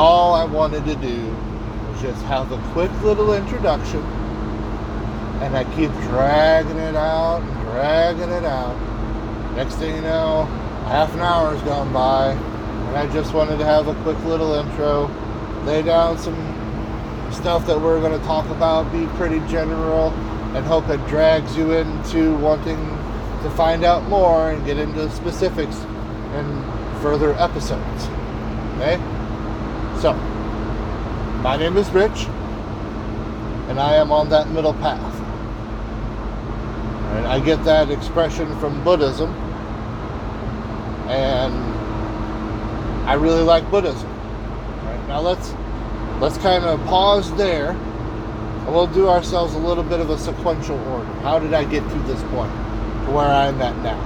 all I wanted to do was just have a quick little introduction. And I keep dragging it out and dragging it out. Next thing you know, half an hour has gone by, and I just wanted to have a quick little intro, lay down some stuff that we're going to talk about, be pretty general, and hope it drags you into wanting to find out more and get into specifics in further episodes. Okay? So, my name is Rich, and I am on that middle path. And I get that expression from Buddhism, and I really like Buddhism. Right now, let's let's kind of pause there, and we'll do ourselves a little bit of a sequential order. How did I get to this point, to where I'm at now?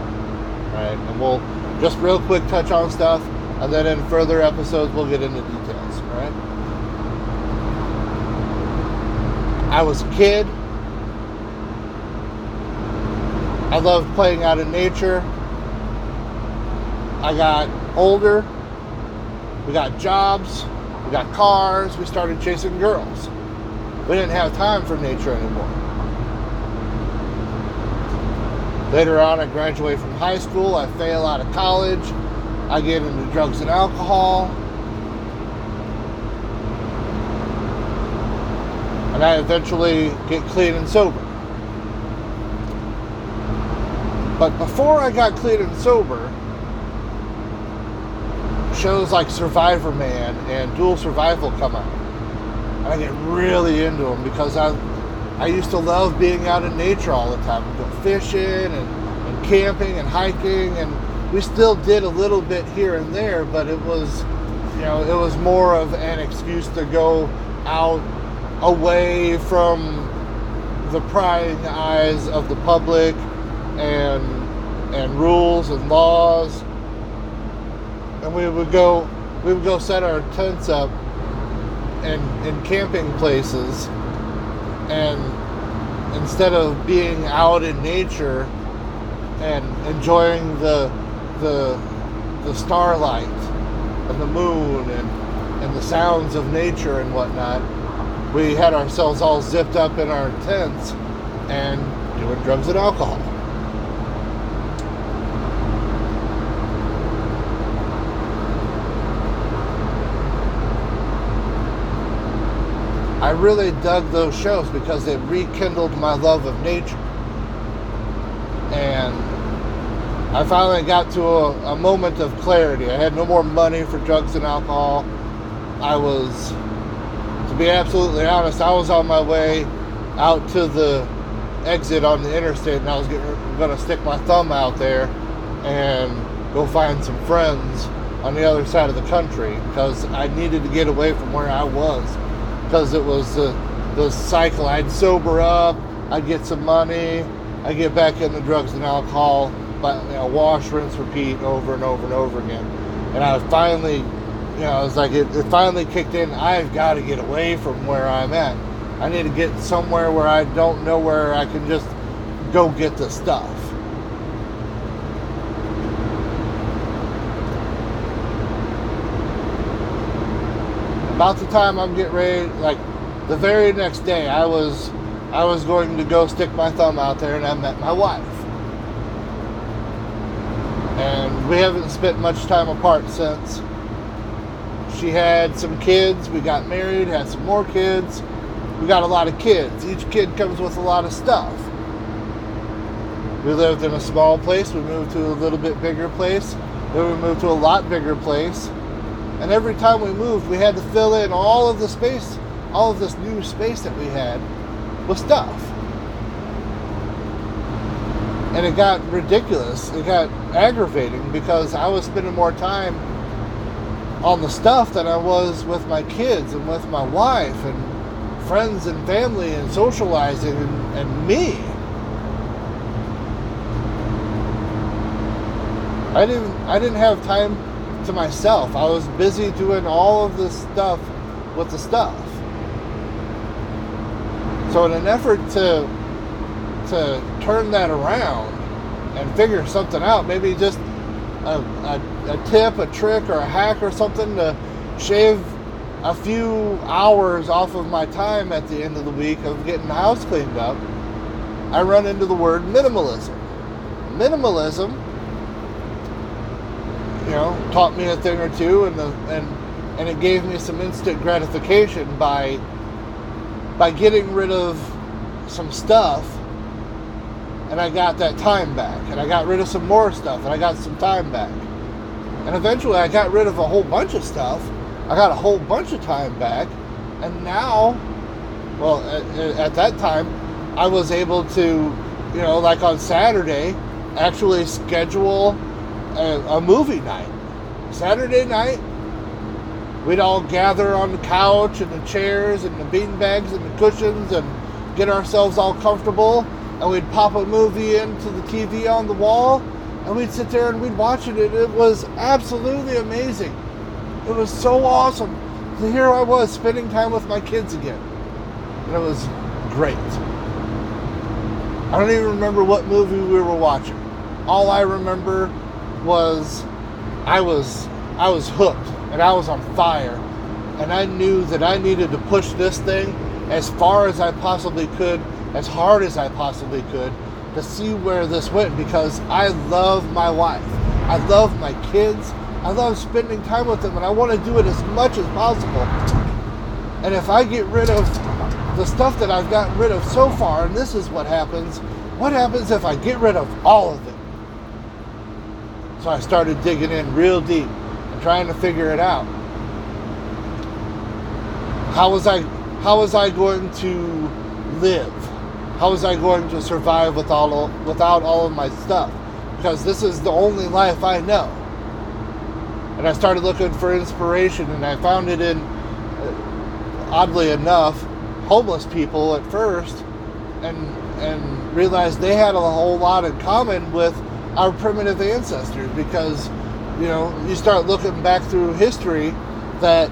Right, and we'll just real quick touch on stuff, and then in further episodes we'll get into details. All right. I was a kid. I loved playing out in nature. I got older. We got jobs. We got cars. We started chasing girls. We didn't have time for nature anymore. Later on, I graduate from high school. I fail out of college. I get into drugs and alcohol. And I eventually get clean and sober. But before I got clean and sober, shows like Survivor Man and Dual Survival come out. And I get really into them because I I used to love being out in nature all the time. We'd go fishing and, and camping and hiking and we still did a little bit here and there, but it was you know, it was more of an excuse to go out away from the prying eyes of the public and and rules and laws. And we would go we would go set our tents up in in camping places. And instead of being out in nature and enjoying the the the starlight and the moon and and the sounds of nature and whatnot we had ourselves all zipped up in our tents and doing drugs and alcohol I really dug those shows because they rekindled my love of nature. And I finally got to a, a, moment of clarity. I had no more money for drugs and alcohol. I was, to be absolutely honest, I was on my way out to the exit on the interstate and I was going to stick my thumb out there and go find some friends on the other side of the country because I needed to get away from where I was because it was the, the cycle. I'd sober up, I'd get some money, I'd get back into drugs and alcohol, but you know, wash, rinse, repeat over and over and over again. And I was finally, you know, it's like it, it finally kicked in. I've got to get away from where I'm at. I need to get somewhere where I don't know where I can just go get the stuff. about the time I'm getting ready, like the very next day, I was I was going to go stick my thumb out there, and I met my wife. And we haven't spent much time apart since. She had some kids. We got married, had some more kids. We got a lot of kids. Each kid comes with a lot of stuff. We lived in a small place. We moved to a little bit bigger place. Then we moved to a lot bigger place. And every time we moved, we had to fill in all of the space, all of this new space that we had with stuff. And it got ridiculous. It got aggravating because I was spending more time on the stuff than I was with my kids and with my wife and friends and family and socializing and, and me. I didn't I didn't have time to myself. I was busy doing all of this stuff with the stuff. So in an effort to to turn that around and figure something out, maybe just a, a, a tip, a trick, or a hack or something to shave a few hours off of my time at the end of the week of getting the house cleaned up, I run into the word minimalism. Minimalism, you know, taught me a thing or two, and the and and it gave me some instant gratification by by getting rid of some stuff and I got that time back and I got rid of some more stuff and I got some time back. And eventually I got rid of a whole bunch of stuff. I got a whole bunch of time back and now well at, at that time I was able to you know like on Saturday actually schedule a, a movie night. Saturday night we'd all gather on the couch and the chairs and the bean bags and the cushions and get ourselves all comfortable and we'd pop a movie into the TV on the wall and we'd sit there and we'd watch it and it was absolutely amazing. It was so awesome. So here I was spending time with my kids again. And it was great. I don't even remember what movie we were watching. All I remember was I was I was hooked and I was on fire. And I knew that I needed to push this thing as far as I possibly could, as hard as I possibly could, to see where this went because I love my wife. I love my kids. I love spending time with them and I want to do it as much as possible. And if I get rid of the stuff that I've gotten rid of so far, and this is what happens, what happens if I get rid of all of it? So I started digging in real deep and trying to figure it out. How was I how was I going to live? How was I going to survive with all without all of my stuff? Because this is the only life I know. And I started looking for inspiration, and I found it in, uh, oddly enough, homeless people at first, and and realized they had a whole lot in common with our primitive ancestors because you know you start looking back through history that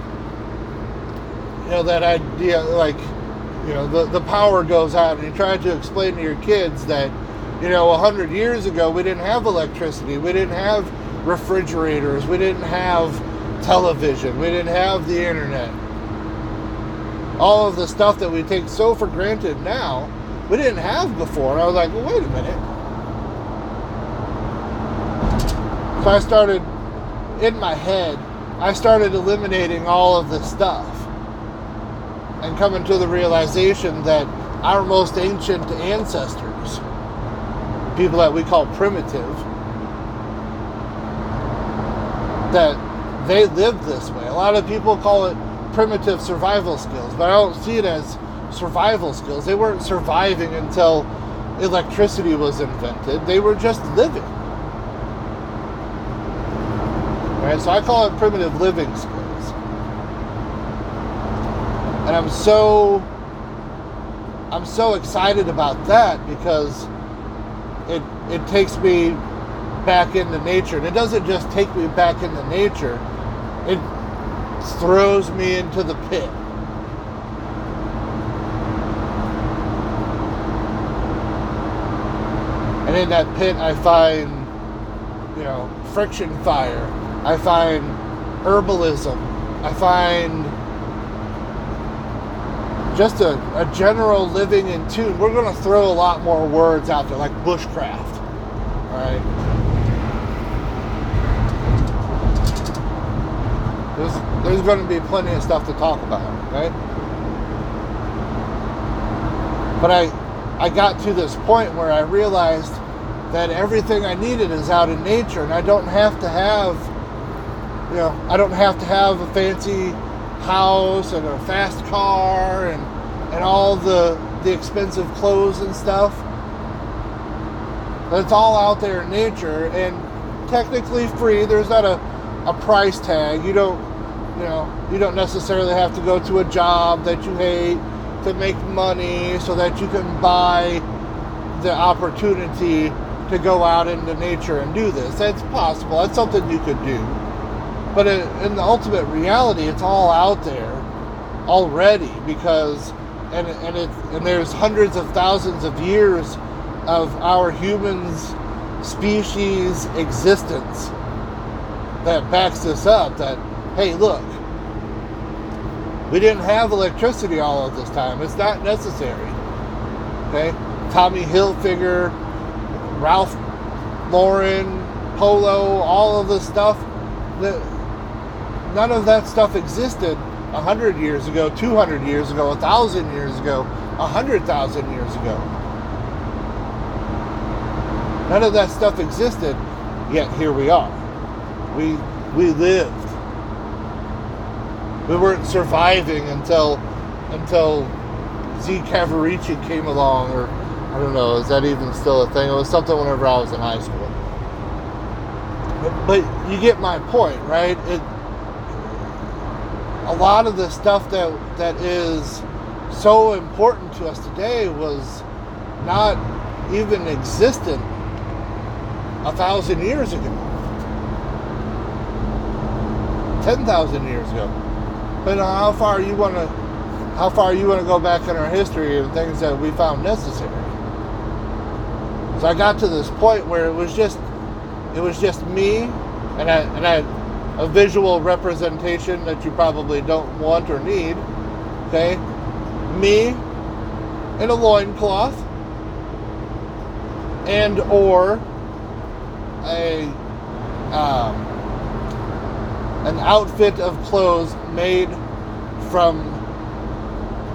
you know that idea like you know the, the power goes out. And you try to explain to your kids that you know 100 years ago we didn't have electricity. We didn't have refrigerators. We didn't have television. We didn't have the internet. All of the stuff that we take so for granted now we didn't have before. And i was like well wait a minute. So i started in my head i started eliminating all of this stuff and coming to the realization that our most ancient ancestors, people that we call primitive, that they lived this way. A lot of people call it primitive survival skills, but I don't see it as survival skills. They weren't surviving until electricity was invented. They were just living. Right? So I call it primitive living skills. And I'm so I'm so excited about that because it it takes me back into nature. And it doesn't just take me back into nature. It throws me into the pit. And in that pit I find, you know, friction fire. I find herbalism. I find just a, a general living in tune. We're going to throw a lot more words out there, like bushcraft. All right. There's, there's going to be plenty of stuff to talk about, right? But I, I got to this point where I realized that everything I needed is out in nature, and I don't have to have, you know, I don't have to have a fancy house and a fast car and and all the the expensive clothes and stuff. But it's all out there in nature and technically free. There's not a, a price tag. You don't you know, you don't necessarily have to go to a job that you hate to make money so that you can buy the opportunity to go out into nature and do this. That's possible. That's something you could do. But in the ultimate reality, it's all out there already because, and and it and there's hundreds of thousands of years of our humans species existence that backs this up. That hey, look, We didn't have electricity all of this time. It's not necessary. Okay? Tommy Hilfiger, Ralph Lauren, Polo, all of this stuff. That none of that stuff existed a hundred years ago, two hundred years ago, a thousand years ago, a hundred thousand years ago. None of that stuff existed, yet here we are. We we lived. We weren't surviving until until Z Cavaricci came along, or I don't know, is that even still a thing? It was something whenever I was in high school. But, but you get my point, right? It a lot of the stuff that that is so important to us today was not even existent a thousand years ago, ten thousand years ago. But how far you want to, how far you want to go back in our history and things that we found necessary. So I got to this point where it was just, it was just me, and I and I a visual representation that you probably don't want or need. Okay? Me in a loincloth and or a um, an outfit of clothes made from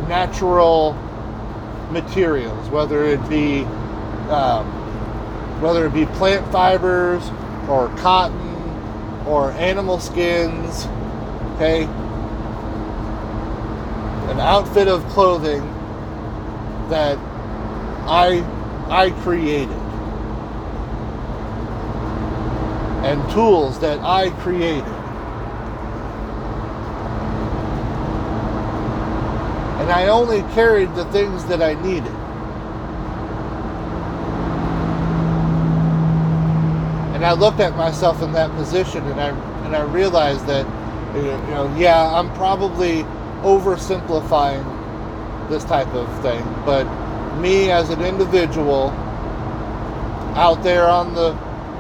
natural materials, whether it be um, whether it be plant fibers or cotton or animal skins, okay? An outfit of clothing that I I created. And tools that I created. And I only carried the things that I needed. And I looked at myself in that position, and I and I realized that you know, yeah, I'm probably oversimplifying this type of thing, but me as an individual out there on the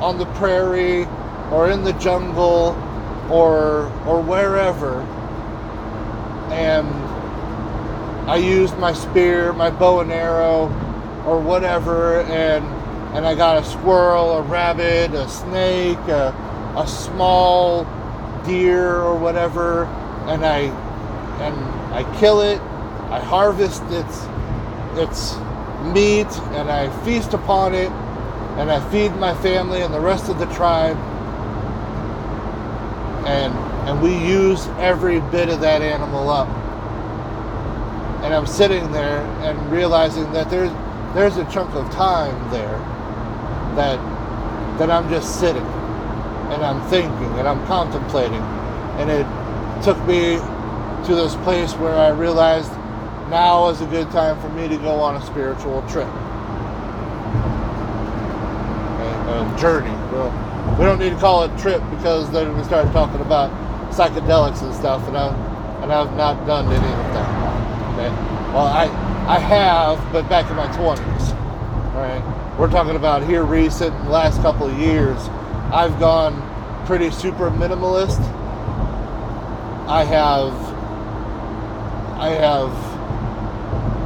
on the prairie or in the jungle or or wherever and I used my spear, my bow and arrow or whatever and and I got a squirrel, a rabbit, a snake, a, a small deer or whatever, and I and I kill it. I harvest its its meat and I feast upon it and I feed my family and the rest of the tribe. And and we use every bit of that animal up. And I'm sitting there and realizing that there's there's a chunk of time there that that I'm just sitting and I'm thinking and I'm contemplating. And it took me to this place where I realized now is a good time for me to go on a spiritual trip. A, a uh, journey. Well, we don't need to call it a trip because then we start talking about psychedelics and stuff, and I've, and I've not done any of that. Okay? Well, I, I have, but back in my 20s. We're talking about here recent last couple of years i've gone pretty super minimalist. I have i have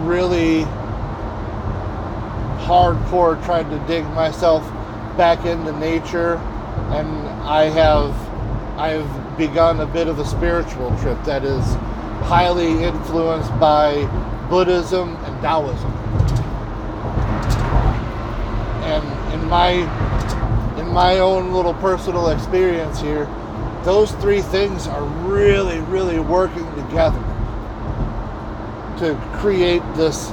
really hardcore tried to dig myself back into nature and i have i've begun a bit of a spiritual trip that is highly influenced by buddhism and taoism and in my in my own little personal experience here, those three things are really, really working together to create this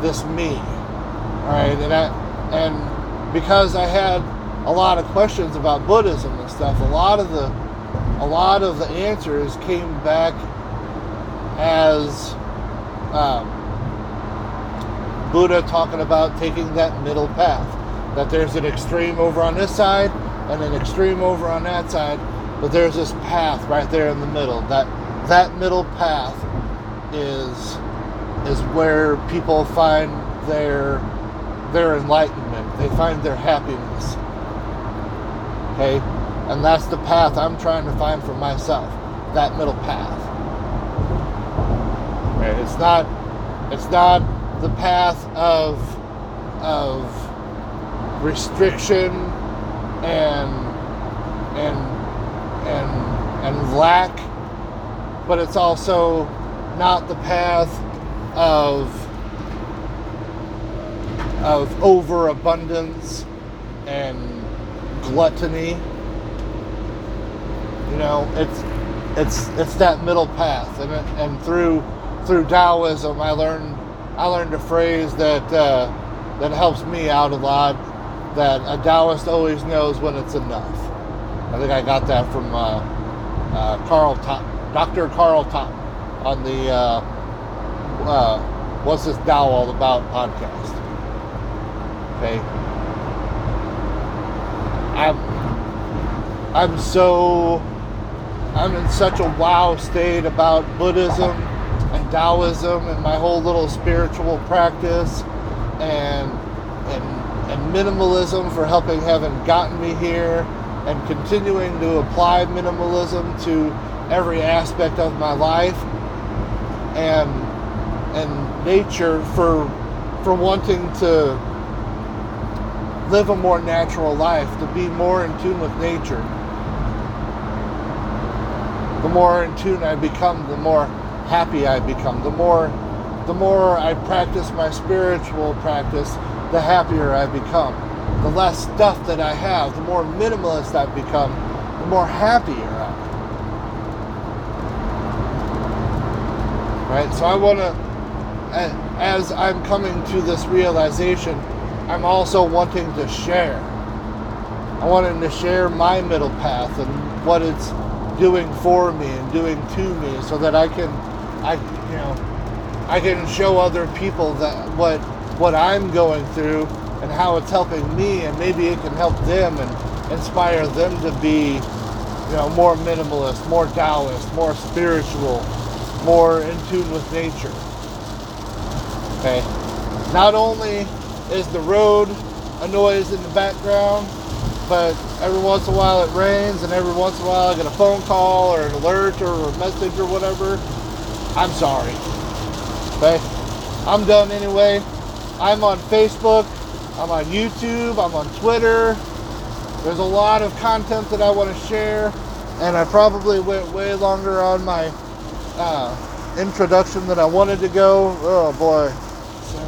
this me. All right, and I and because I had a lot of questions about Buddhism and stuff, a lot of the a lot of the answers came back as um, Buddha talking about taking that middle path that there's an extreme over on this side and an extreme over on that side, but there's this path right there in the middle. That that middle path is is where people find their their enlightenment. They find their happiness. Okay? And that's the path I'm trying to find for myself. That middle path. It's not it's not the path of of restriction and and and and lack, but it's also not the path of of overabundance and gluttony. You know, it's it's it's that middle path, and and through through Taoism, I learned I learned a phrase that uh, that helps me out a lot. That a Taoist always knows when it's enough. I think I got that from uh, uh, Carl Totton, Dr. Carl Totton on the uh, uh, What's This Tao All About podcast. Okay. I'm I'm so I'm in such a wow state about Buddhism and Taoism and my whole little spiritual practice and and and minimalism for helping having gotten me here and continuing to apply minimalism to every aspect of my life and and nature for for wanting to live a more natural life, to be more in tune with nature. The more in tune I become, the more happy I become. The more the more I practice my spiritual practice, the happier I become. The less stuff that I have, the more minimalist I've become, the more happier I am. Right? So I want to as I'm coming to this realization, I'm also wanting to share. I wanted to share my middle path and what it's doing for me and doing to me so that I can I you know I can show other people that what what I'm going through and how it's helping me and maybe it can help them and inspire them to be you know more minimalist, more Taoist, more spiritual, more in tune with nature. Okay. Not only is the road a noise in the background, but every once in a while it rains, and every once in a while I get a phone call or an alert or a message or whatever. I'm sorry. Okay? I'm done anyway. I'm on Facebook, I'm on YouTube, I'm on Twitter. There's a lot of content that I want to share, and I probably went way longer on my uh, introduction than I wanted to go. Oh boy,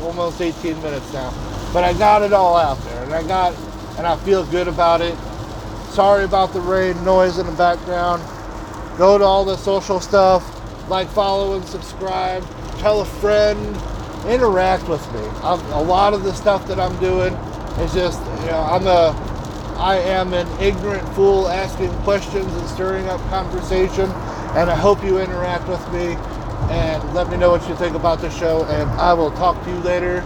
almost 18 minutes now. But I got it all out there, and I got, and I feel good about it. Sorry about the rain noise in the background. Go to all the social stuff, like, follow, and subscribe. Tell a friend. Interact with me. I'm, a lot of the stuff that I'm doing is just, you know, I'm a, I am an ignorant fool asking questions and stirring up conversation, and I hope you interact with me and let me know what you think about the show. And I will talk to you later.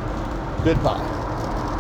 Goodbye.